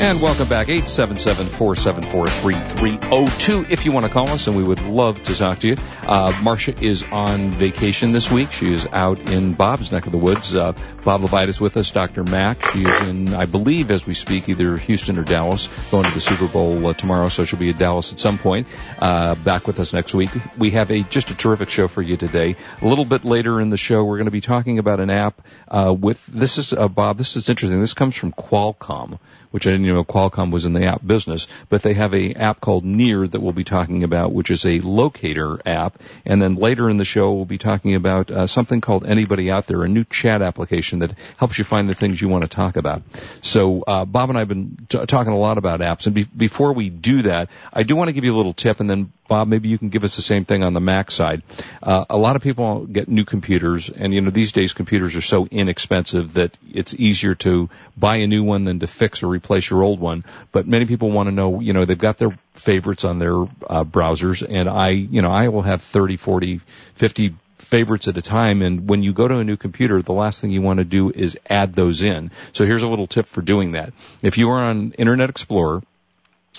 And welcome back, 877-474-3302 if you want to call us, and we would love to talk to you. Uh, Marsha is on vacation this week. She is out in Bob's neck of the woods. Uh, Bob LeVitus is with us, Dr. Mac. She is in, I believe, as we speak, either Houston or Dallas, going to the Super Bowl uh, tomorrow, so she'll be at Dallas at some point. Uh, back with us next week. We have a just a terrific show for you today. A little bit later in the show, we're going to be talking about an app uh, with, this is, uh, Bob, this is interesting. This comes from Qualcomm which I didn't know Qualcomm was in the app business, but they have a app called Near that we'll be talking about, which is a locator app. And then later in the show, we'll be talking about uh, something called Anybody Out There, a new chat application that helps you find the things you want to talk about. So uh, Bob and I have been t- talking a lot about apps, and be- before we do that, I do want to give you a little tip, and then Bob, maybe you can give us the same thing on the Mac side. Uh, a lot of people get new computers, and you know these days computers are so inexpensive that it's easier to buy a new one than to fix or replace your old one. But many people want to know, you know, they've got their favorites on their uh, browsers, and I, you know, I will have 30, 40, 50 favorites at a time. And when you go to a new computer, the last thing you want to do is add those in. So here's a little tip for doing that. If you are on Internet Explorer,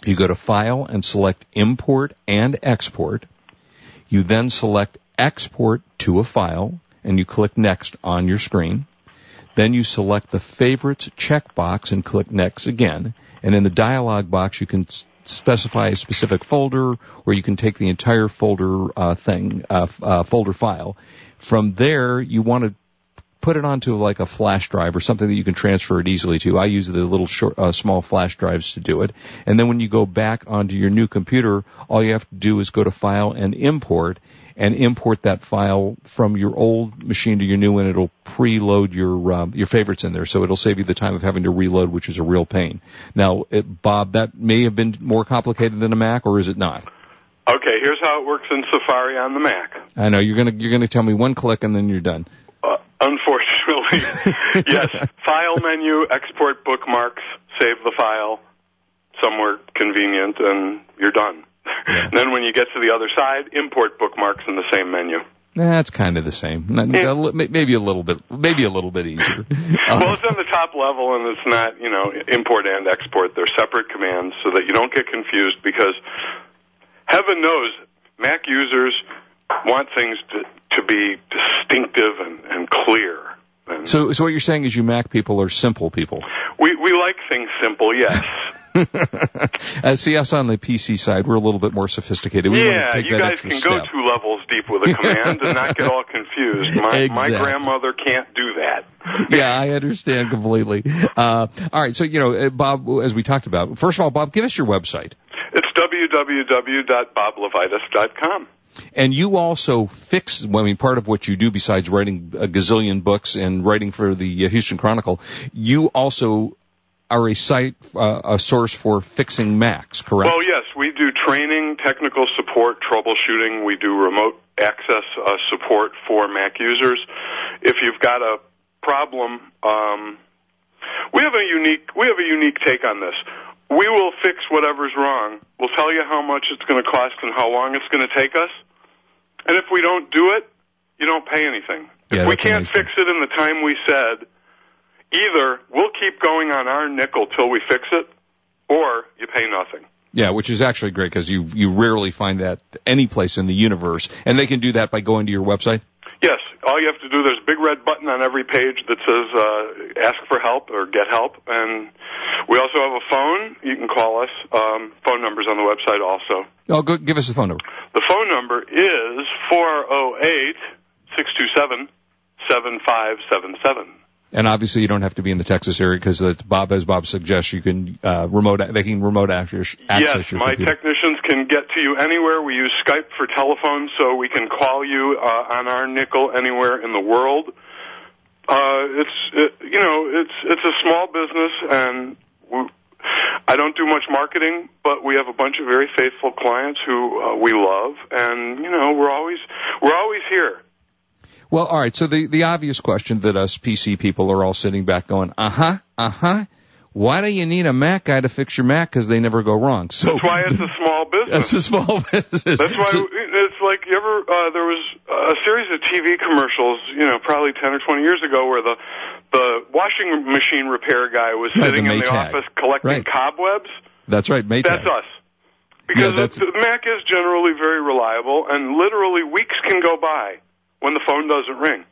you go to File and select Import and Export. You then select Export to a file and you click Next on your screen. Then you select the Favorites checkbox and click Next again. And in the dialog box, you can specify a specific folder or you can take the entire folder uh, thing, uh, uh, folder file. From there, you want to put it onto like a flash drive or something that you can transfer it easily to. I use the little short, uh, small flash drives to do it. And then when you go back onto your new computer, all you have to do is go to File and Import and import that file from your old machine to your new one. It'll preload your um, your favorites in there, so it'll save you the time of having to reload, which is a real pain. Now, it, Bob, that may have been more complicated than a Mac, or is it not? Okay, here's how it works in Safari on the Mac. I know you're gonna you're gonna tell me one click and then you're done. Uh, unfortunately, yes. File menu, export bookmarks, save the file somewhere convenient, and you're done. Yeah. then when you get to the other side, import bookmarks in the same menu. That's kind of the same. Maybe a little bit, maybe a little bit easier. well, it's on the top level, and it's not, you know, import and export. They're separate commands, so that you don't get confused. Because heaven knows, Mac users want things to to be distinctive and, and clear. And so, so what you're saying is, you Mac people are simple people. We we like things simple, yes. uh, see us on the PC side, we're a little bit more sophisticated. We yeah, you guys can step. go two levels deep with a command and not get all confused. My, exactly. my grandmother can't do that. yeah, I understand completely. Uh, all right, so you know, uh, Bob, as we talked about, first of all, Bob, give us your website. It's www.boblevitus.com. And you also fix, I mean, part of what you do besides writing a gazillion books and writing for the uh, Houston Chronicle, you also are a site, uh, a source for fixing Macs, correct? Well, yes, we do training, technical support, troubleshooting. We do remote access uh, support for Mac users. If you've got a problem, um, we have a unique we have a unique take on this. We will fix whatever's wrong. We'll tell you how much it's going to cost and how long it's going to take us. And if we don't do it, you don't pay anything. Yeah, if we can't fix it in the time we said, either we'll keep going on our nickel till we fix it, or you pay nothing. Yeah, which is actually great because you you rarely find that any place in the universe, and they can do that by going to your website. Yes, all you have to do there's a big red button on every page that says uh, "Ask for help" or "Get help," and we also have a phone. You can call us. Um, phone numbers on the website also. Oh, go, give us the phone number. The phone number is four zero oh eight six two seven seven five seven seven. And obviously, you don't have to be in the Texas area because, Bob, as Bob suggests, you can uh, remote. They can remote access, yes, your my computer. technicians can get to you anywhere. We use Skype for telephone, so we can call you uh, on our nickel anywhere in the world. Uh, it's it, you know it's it's a small business, and we, I don't do much marketing, but we have a bunch of very faithful clients who uh, we love, and you know we're always we're always here. Well, all right. So the the obvious question that us PC people are all sitting back going, uh huh, uh huh. why do you need a Mac guy to fix your Mac? Because they never go wrong. So That's why it's a small business. that's a small business. That's why So- it's like you ever uh, there was a series of TV commercials, you know, probably ten or twenty years ago, where the the washing machine repair guy was Right, sitting the in the office collecting Right. cobwebs. that's right, Maytag. That's us. Because that's- the Mac is generally very reliable, and literally weeks can go by when the phone doesn't ring.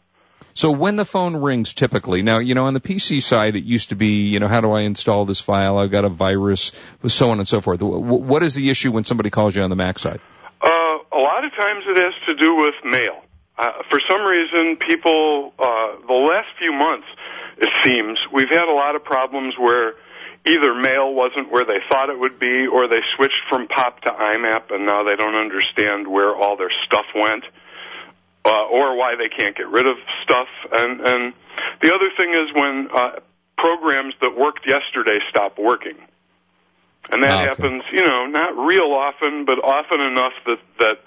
So when the phone rings, typically, now, you know, on the PC side, it used to be, you know, how do I install this file? I've got a virus, so on and so forth. Wh- wh- What is the issue when somebody calls you on the Mac side? Uh, a lot of times it has to do with mail. Uh, for some reason, people, uh, the last few months, it seems, we've had a lot of problems where either mail wasn't where they thought it would be, or they switched from POP to IMAP, and now they don't understand where all their stuff went, uh, or why they can't get rid of stuff. And, and the other thing is when uh, programs that worked yesterday stop working. And that Ah, okay. happens, you know, not real often, but often enough that that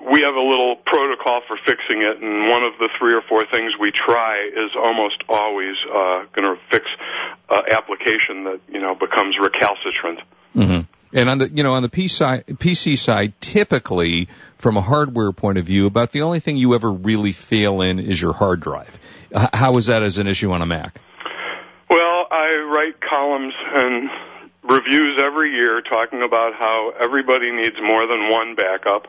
we have a little protocol for fixing it, and one of the three or four things we try is almost always uh, going to fix uh, application that you know becomes recalcitrant. hmm And on the, you know, on the PC side, PC side, typically, from a hardware point of view, about the only thing you ever really fail in is your hard drive. How is that as an issue on a Mac? Well, I write columns and reviews every year talking about how everybody needs more than one backup.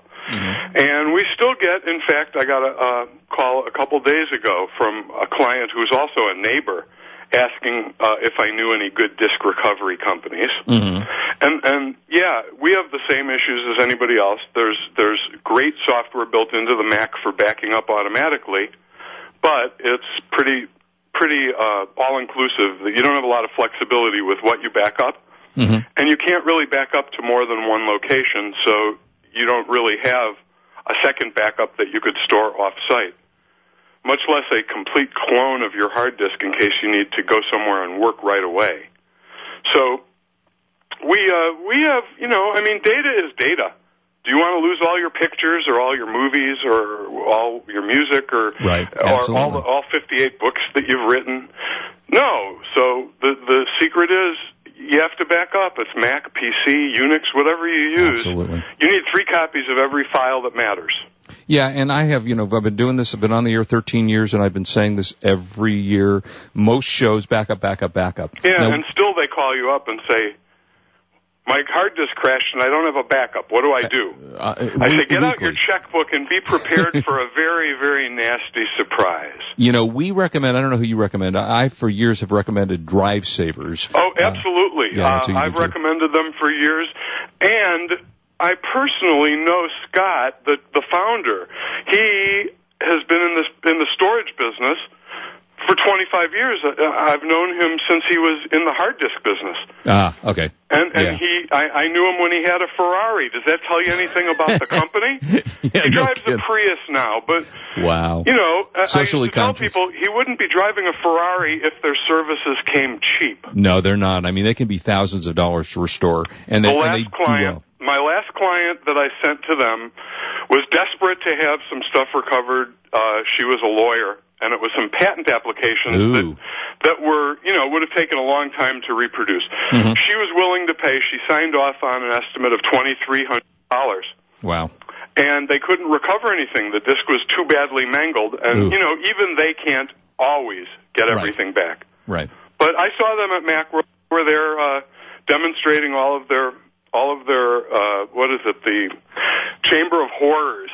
And we still get, in fact, I got a uh, call a couple days ago from a client who's also a neighbor asking uh, if I knew any good disk recovery companies. Mm-hmm. And and yeah, we have the same issues as anybody else. There's there's great software built into the Mac for backing up automatically, but it's pretty pretty uh, all inclusive. That you don't have a lot of flexibility with what you back up, Mm-hmm. and you can't really back up to more than one location. So you don't really have a second backup that you could store off site. Much less a complete clone of your hard disk in case you need to go somewhere and work right away. So we uh, we have you know I mean data is data. Do you want to lose all your pictures or all your movies or all your music or Right, or all the, all 58 books that you've written? No. So the the secret is you have to back up. It's Mac, PC, Unix, whatever you use. Absolutely. You need three copies of every file that matters. Yeah, and I have, you know, I've been doing this, I've been on the air 13 years, and I've been saying this every year. Most shows, back up, back up, back up. Yeah, Now, and still they call you up and say, "My hard disk crashed and I don't have a backup. What do I do?" uh, I say, "Get out your checkbook and be prepared for a very, very nasty surprise." You know, we recommend, I don't know who you recommend, I, for years have recommended DriveSavers. Oh, Uh, absolutely. yeah, uh, I've recommended them for years, and I personally know Scott, the the founder. He has been in this in the storage business for 25 years. Uh, I've known him since he was in the hard disk business, Ah, okay. and and Yeah. he I, I knew him when he had a Ferrari. Does that tell you anything about the company? Yeah, he no drives kidding. a Prius now, but Wow. you know, I- Socially I tell people he wouldn't be driving a Ferrari if their services came cheap. No, they're not. I mean, they can be thousands of dollars to restore, and they, the and they last client. My last client that I sent to them was desperate to have some stuff recovered. Uh, she was a lawyer, and it was some patent applications Ooh. that that were, you know, would have taken a long time to reproduce. Mhm. She was willing to pay. She signed off on an estimate of twenty three hundred dollars. Wow. And they couldn't recover anything. The disc was too badly mangled, and Ooh. you know, even they can't always get Right. everything back. Right. But I saw them at Macworld where they're uh, demonstrating all of their all of their uh, what is it the Chamber of Horrors.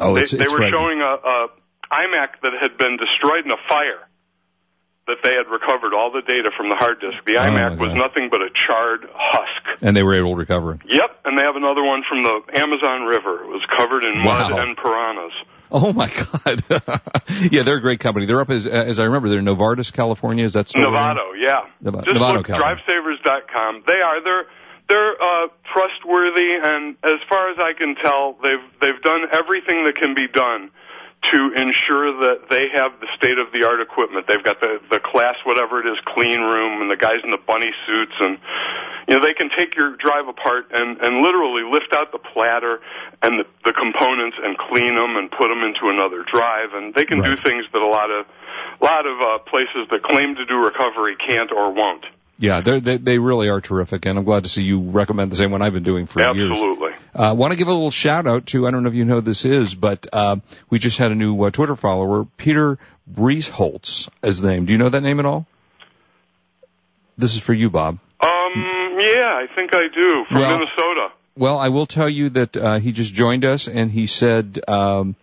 Oh, they, it's, they it's were frightening. showing a, a iMac that had been destroyed in a fire. That they had recovered all the data from the hard disk. The Oh, iMac my was nothing but a charred husk. and they were able to recover it. Yep, and they have another one from the Amazon River. It was covered in mud and piranhas. Oh my God! yeah, they're a great company. They're up as as I remember. They're in Novartis, California. Is that still? Novato, yeah. Nova- Just Novato, look drivesavers.com. They are they're they're uh, trustworthy, and as far as I can tell, they've they've done everything that can be done to ensure that they have the state of the art equipment. They've got the the class whatever it is clean room and the guys in the bunny suits and you know they can take your drive apart and and literally lift out the platter and the, the components and clean them and put them into another drive and they can Right. do things that a lot of a lot of uh, places that claim to do recovery can't or won't. Yeah, they're, they they really are terrific, and I'm glad to see you recommend the same one I've been doing for years. Absolutely. I uh, want to give a little shout out to I don't know if you know who this is, but uh, we just had a new uh, Twitter follower, Peter Briesholtz, as the name. Do you know that name at all? This is for you, Bob. Um, yeah, I think I do from Well- Minnesota. Well, I will tell you that uh, he just joined us, and he said, um,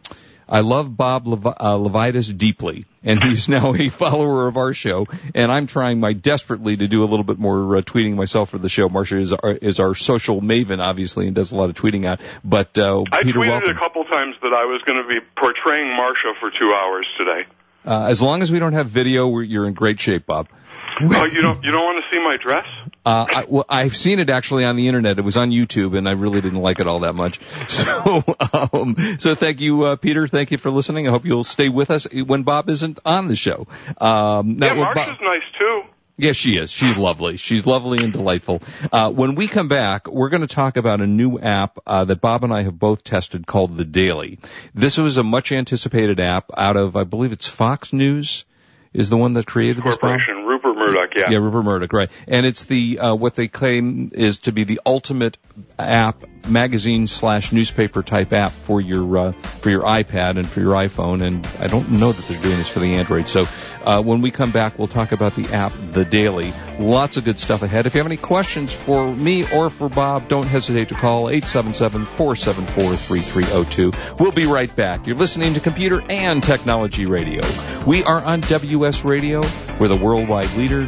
"I love Bob Lev- uh, LeVitus deeply." And he's now a follower of our show, and I'm trying my desperately to do a little bit more uh, tweeting myself for the show. Marsha is our, is our social maven, obviously, and does a lot of tweeting out. But uh, I Peter, tweeted welcome. a couple times that I was going to be portraying Marsha for two hours today. Uh, as long as we don't have video, we're, you're in great shape, Bob. Oh, you don't you don't want to see my dress? Uh, I, well, I've seen it actually on the internet. It was on YouTube, and I really didn't like it all that much. So, um, so thank you, uh, Peter. Thank you for listening. I hope you'll stay with us when Bob isn't on the show. Um, now, yeah, when Bob- nice too. Yes, she is. She's lovely. She's lovely and delightful. Uh, when we come back, we're going to talk about a new app uh, that Bob and I have both tested called The Daily. This was a much anticipated app out of, I believe it's Fox News is the one that created this. Corporation, Murdoch. Yeah. Yeah, Rupert Murdoch, right. And it's the, uh, what they claim is to be the ultimate app, magazine slash newspaper type app for your, uh, for your iPad and for your iPhone. And I don't know that they're doing this for the Android. So, uh, when we come back, we'll talk about the app, The Daily. Lots of good stuff ahead. If you have any questions for me or for Bob, don't hesitate to call 877-474-3302. We'll be right back. You're listening to Computer and Technology Radio. We are on WS Radio. We're the worldwide leader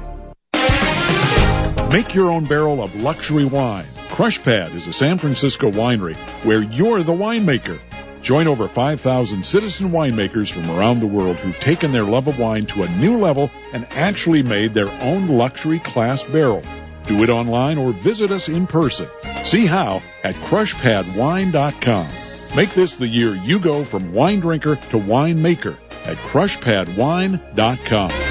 Make your own barrel of luxury wine. Crushpad is a San Francisco winery where you're the winemaker. Join over 5,000 citizen winemakers from around the world who've taken their love of wine to a new level and actually made their own luxury class barrel. Do it online or visit us in person. See how at crushpadwine.com. Make this the year you go from wine drinker to winemaker at crushpadwine.com.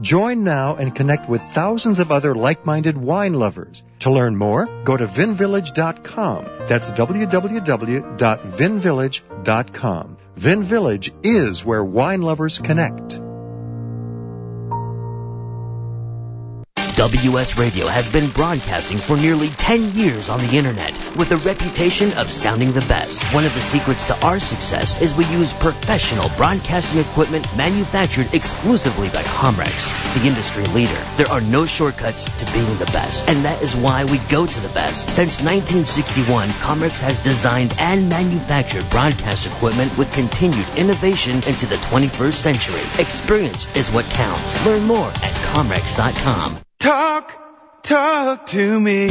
Join now and connect with thousands of other like-minded wine lovers. To learn more, go to vinvillage.com. That's www.vinvillage.com. Vin Village is where wine lovers connect. WS Radio has been broadcasting for nearly 10 years on the internet with a reputation of sounding the best. One of the secrets to our success is we use professional broadcasting equipment manufactured exclusively by Comrex, the industry leader. There are no shortcuts to being the best, and that is why we go to the best. Since 1961, Comrex has designed and manufactured broadcast equipment with continued innovation into the 21st century. Experience is what counts. Learn more at comrex.com. Talk talk to me.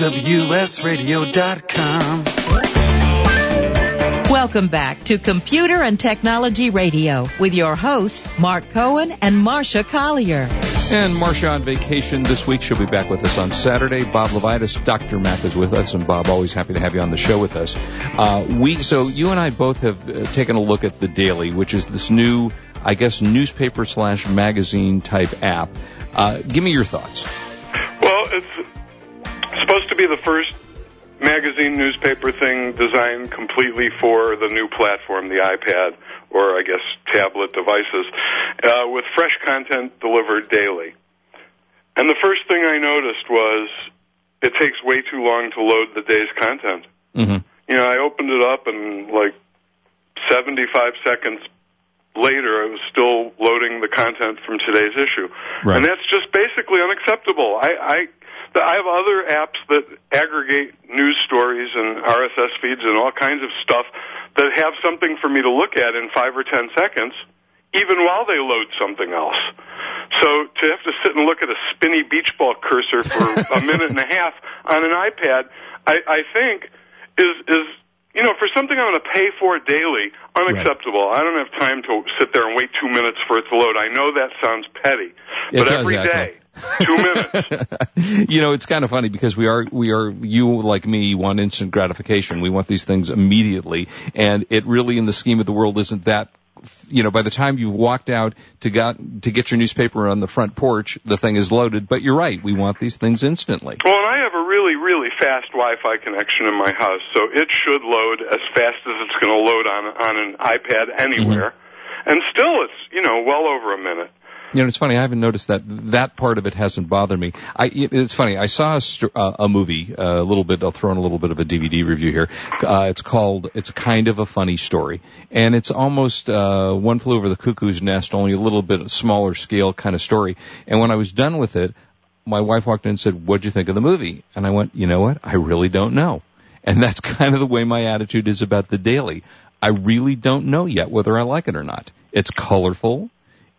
WSRadio.com. Welcome back to Computer and Technology Radio with your hosts, Mark Cohen and Marsha Collier. And Marsha on vacation this week. She'll be back with us on Saturday. Bob LeVitus, Dr. Mac is with us, and Bob, always happy to have you on the show with us. Uh, we so you and I both have uh, taken a look at the Daily, which is this new, I guess, newspaper slash magazine type app. Uh, give me your thoughts. Well, it's supposed to be the first magazine newspaper thing designed completely for the new platform, the iPad, or I guess tablet devices, uh, with fresh content delivered daily. And the first thing I noticed was it takes way too long to load the day's content. Mm-hmm. You know, I opened it up and like 75 seconds later, it was still loading the content from today's issue. Right. And that's just basically unacceptable. I, I, I have other apps that aggregate news stories and RSS feeds and all kinds of stuff that have something for me to look at in five or ten seconds, even while they load something else. So to have to sit and look at a spinny beach ball cursor for a minute and a half on an iPad, I, I think is is you know for something I'm going to pay for daily, unacceptable. I don't have time to sit there and wait two minutes for it to load. I know that sounds petty, It but every two minutes. you know, it's kind of funny because we are, we are, you like me want instant gratification. We want these things immediately. And it really, in the scheme of the world, isn't that, you know, by the time you've walked out to got, to get your newspaper on the front porch, the thing is loaded. But you're right. We want these things instantly. Well, and I have a fast Wi-Fi connection in my house, so it should load as fast as it's going to load on on an iPad anywhere. And still, it's you know well over a minute. You know, it's funny. I haven't noticed that that part of it hasn't bothered me. I, it's funny. I saw a, st- uh, a movie uh, a little bit. I'll throw in a little bit of a DVD review here. Uh, it's called. It's kind of a funny story, and it's almost uh, one flew over the cuckoo's nest, only a little bit smaller scale kind of story. And when I was done with it, my wife walked in and said, "What'd you think of the movie?" And I went, "You know what? I really don't know." And that's kind of the way my attitude is about the daily. I really don't know yet whether I like it or not. It's colorful.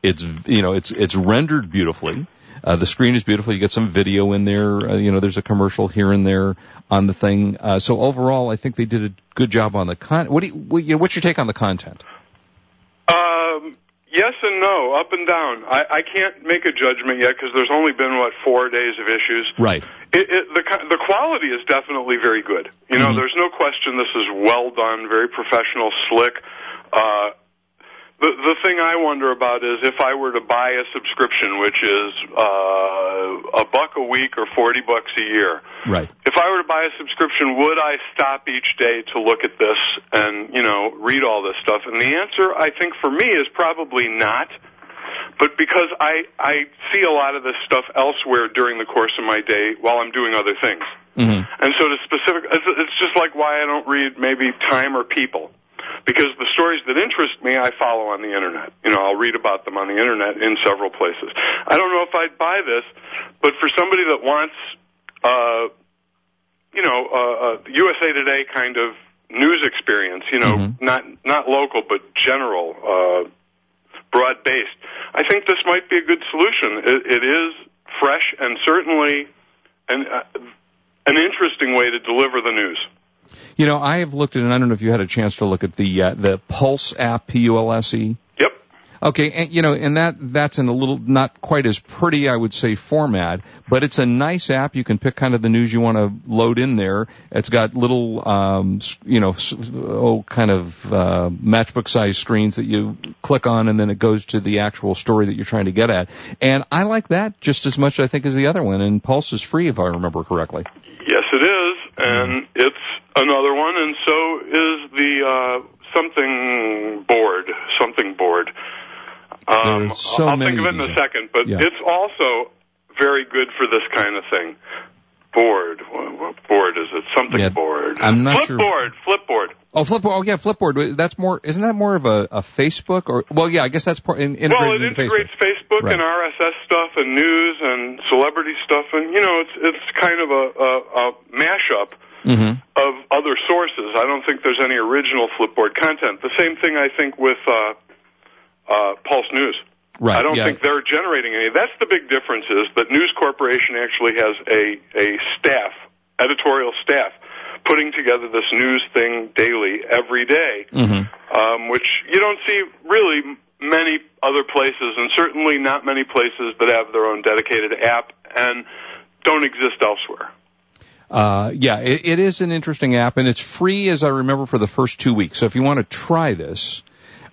It's you know it's it's rendered beautifully. Uh, the screen is beautiful. You get some video in there. Uh, you know, there's a commercial here and there on the thing. Uh, so overall, I think they did a good job on the con. What do you, what, you know, what's your take on the content? Um, yes and no, up and down. I, I can't make a judgment yet because there's only been what four days of issues. Right. It, it, the the quality is definitely very good. You know, Mhm. there's no question this is well done, very professional, slick. Uh, the the thing I wonder about is if I were to buy a subscription, which is uh, a buck a week or forty bucks a year. Right. If I were to buy a subscription, would I stop each day to look at this and you know read all this stuff? And the answer, I think, for me is probably not. But because I I see a lot of this stuff elsewhere during the course of my day while I'm doing other things. Mm-hmm. And so to specific, it's, it's just like why I don't read maybe Time or People. Because the stories that interest me, I follow on the internet. You know, I'll read about them on the internet in several places. I don't know if I'd buy this, but for somebody that wants, uh, you know, uh, uh, USA Today kind of news experience, you know, Mhm. not not local but general, uh, broad based. I think this might be a good solution. It, it is fresh and certainly an uh, an interesting way to deliver the news. You know, I have looked at, and I don't know if you had a chance to look at the uh, the Pulse app, P U L S E. Yep. Okay, and you know, and that that's in a little not quite as pretty, I would say, format, but it's a nice app. You can pick kind of the news you want to load in there. It's got little, um, s- you know, s- oh, kind of uh, matchbook size screens that you click on, and then it goes to the actual story that you're trying to get at. And I like that just as much, I think, as the other one. And Pulse is free, if I remember correctly. Yes, it is, and it's another one, and so is the uh, something board, something board. Um, so I'll think of it in a second, but Yeah. it's also very good for this kind of thing. Board, what, what board is it? Something Yeah, board. I'm not sure. Flipboard, Flipboard. Oh, Flipboard. Oh, yeah, Flipboard. That's more. Isn't that more of a, a Facebook or? Well, yeah, I guess that's part in, Well, it integrates Facebook. Facebook, Right. and RSS stuff and news and celebrity stuff, and you know, it's it's kind of a, a, a mashup Mm-hmm. of other sources. I don't think there's any original Flipboard content. The same thing I think with uh, uh, Pulse News. Right, I don't yeah. think they're generating any. That's the big difference is that News Corporation actually has a a staff, editorial staff, putting together this news thing daily every day, Mm-hmm. um, which you don't see really many other places, and certainly not many places that have their own dedicated app and don't exist elsewhere. Uh, yeah, it, it is an interesting app, and it's free, as I remember, for the first two weeks. So if you want to try this,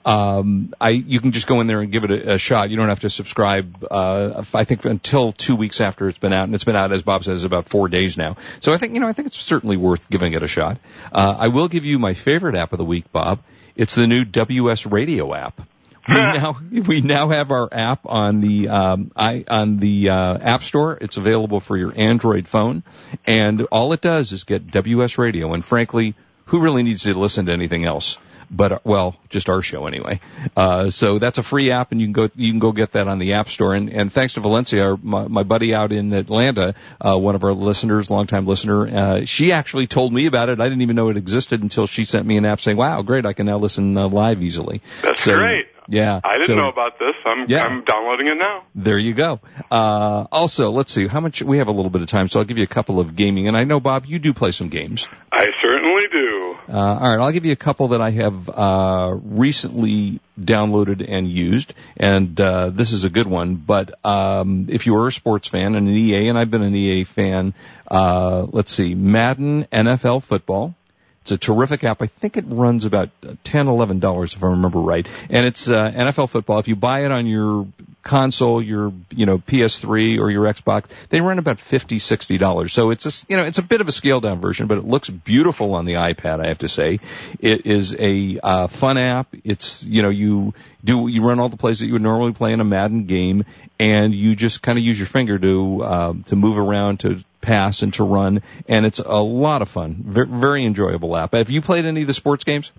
um, I you can just go in there and give it a, a shot. You don't have to subscribe. Uh, I think until two weeks after it's been out, and it's been out, as Bob says, about four days now. So I think you know, I think it's certainly worth giving it a shot. Uh, I will give you my favorite app of the week, Bob. It's the new WS Radio app. We now we now have our app on the um, I on the uh, App Store. It's available for your Android phone, and all it does is get WS Radio. And frankly, who really needs to listen to anything else? But well, just our show anyway. Uh, so that's a free app, and you can go you can go get that on the App Store. And, and thanks to Valencia, our, my, my buddy out in Atlanta, uh, one of our listeners, longtime listener, uh, she actually told me about it. I didn't even know it existed until she sent me an app saying, "Wow, great! I can now listen uh, live easily." That's So, great. Yeah, I didn't so- know about this. I'm Yeah. I'm downloading it now. there you go. Uh, also, let's see how much we have a little bit of time, so I'll give you a couple of gaming. And I know Bob, you do play some games. I certainly do. Uh, all right, I'll give you a couple that I have uh, recently downloaded and used, and uh, this is a good one. But um, if you are a sports fan and an EA, and I've been an EA fan, uh, let's see, Madden NFL Football. It's a terrific app. I think it runs about ten, eleven dollars if I remember right, and it's uh, NFL football. If you buy it on your console, your you know PS3 or your Xbox, they run about fifty, sixty dollars. So it's a you know it's a bit of a scaled down version, but it looks beautiful on the iPad. I have to say, it is a uh, fun app. It's you know you do you run all the plays that you would normally play in a Madden game, and you just kind of use your finger to um, to move around to pass and to run, and it's a lot of fun. Very, enjoyable app. Have you played any of the sports games?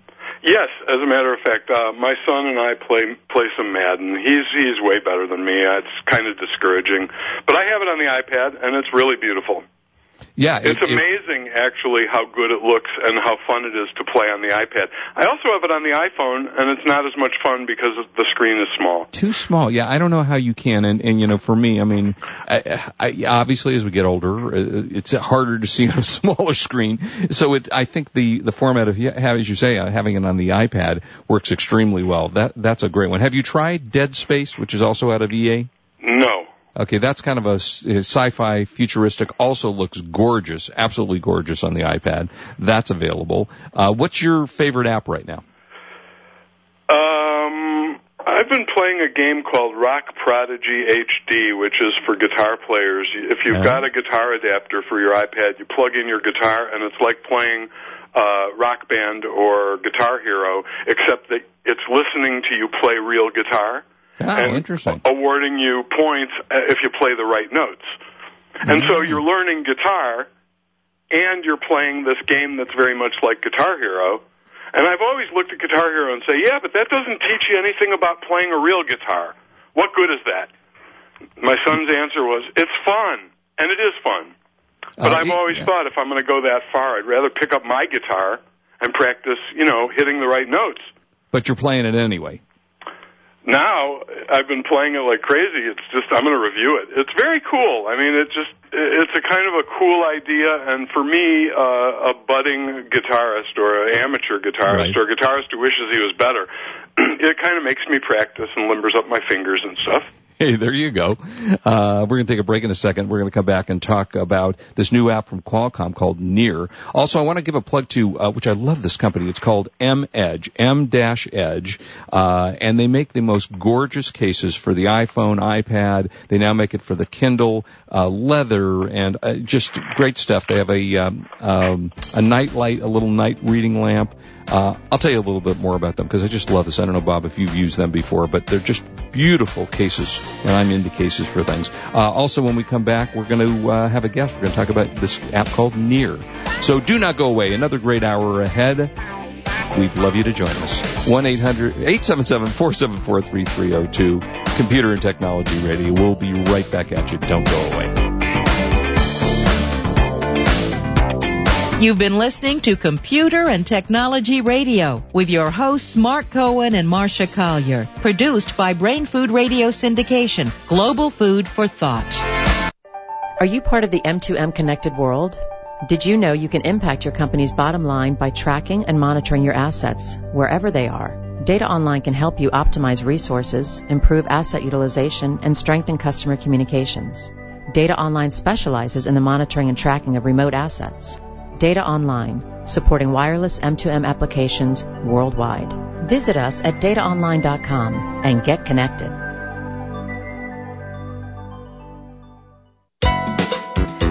Yes, as a matter of fact, uh, my son and I play play some Madden. He's he's way better than me. It's kind of discouraging, but I have it on the iPad, and it's really beautiful. Yeah, It's it- it- amazing, actually, how good it looks and how fun it is to play on the iPad. I also have it on the iPhone, and it's not as much fun because the screen is small. Too small. Yeah, I don't know how you can. And, and you know, for me, I mean, I, I, obviously as we get older, uh, it's harder to see on a smaller screen. So it, I think the, the format of, as you say, uh, having it on the iPad works extremely well. That, that's a great one. Have you tried Dead Space, which is also out of EA? No. Okay, that's kind of a sci-fi futuristic. Also looks gorgeous, absolutely gorgeous on the iPad. That's available. Uh, what's your favorite app right now? Um, I've been playing a game called Rock Prodigy HD, which is for guitar players. If you've Yeah. got a guitar adapter for your iPad, you plug in your guitar, and it's like playing uh, Rock Band or Guitar Hero, except that it's listening to you play real guitar Oh, and interesting. awarding you points uh, if you play the right notes. And so you're learning guitar, and you're playing this game that's very much like Guitar Hero. And I've always looked at Guitar Hero and say, yeah, but that doesn't teach you anything about playing a real guitar. What good is that? My son's answer was, it's fun, and it is fun. But Uh, I've always yeah. thought if I'm going to go that far, I'd rather pick up my guitar and practice, you know, hitting the right notes. But you're playing it anyway. Now I've been playing it like crazy. It's just I'm going to review it. It's very cool. I mean, it just it's a kind of a cool idea, and for me, uh, a budding guitarist or an amateur guitarist Right. or a guitarist who wishes he was better, it kind of makes me practice and limbers up my fingers and stuff. Hey, there you go. Uh, we're going to take a break in a second. We're going to come back and talk about this new app from Qualcomm called Near. Also, I want to give a plug to, uh, which I love this company. It's called M Edge, M dash Edge, uh, and they make the most gorgeous cases for the iPhone, iPad. They now make it for the Kindle, uh, leather, and uh, just great stuff. They have a um, um, a night light, a little night reading lamp. Uh, I'll tell you a little bit more about them because I just love this. I don't know, Bob, if you've used them before, but they're just beautiful cases, and I'm into cases for things. Uh, also, when we come back, we're going to uh, have a guest. We're going to talk about this app called Near. So do not go away. Another great hour ahead. We'd love you to join us. 1-800-877-474-3302. Computer and Technology Radio. We'll be right back at you. Don't go away. You've been listening to Computer and Technology Radio with your hosts Mark Cohen and Marsha Collier, produced by Brain Food Radio Syndication, global food for thought. Are you part of the M2M connected world? Did you know you can impact your company's bottom line by tracking and monitoring your assets wherever they are? Data Online can help you optimize resources, improve asset utilization, and strengthen customer communications. Data Online specializes in the monitoring and tracking of remote assets. Data Online, supporting wireless M2M applications worldwide. Visit us at dataonline.com and get connected.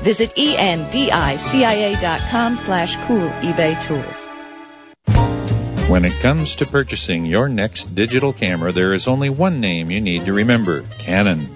Visit endicia.com slash cool eBay tools. When it comes to purchasing your next digital camera, there is only one name you need to remember Canon.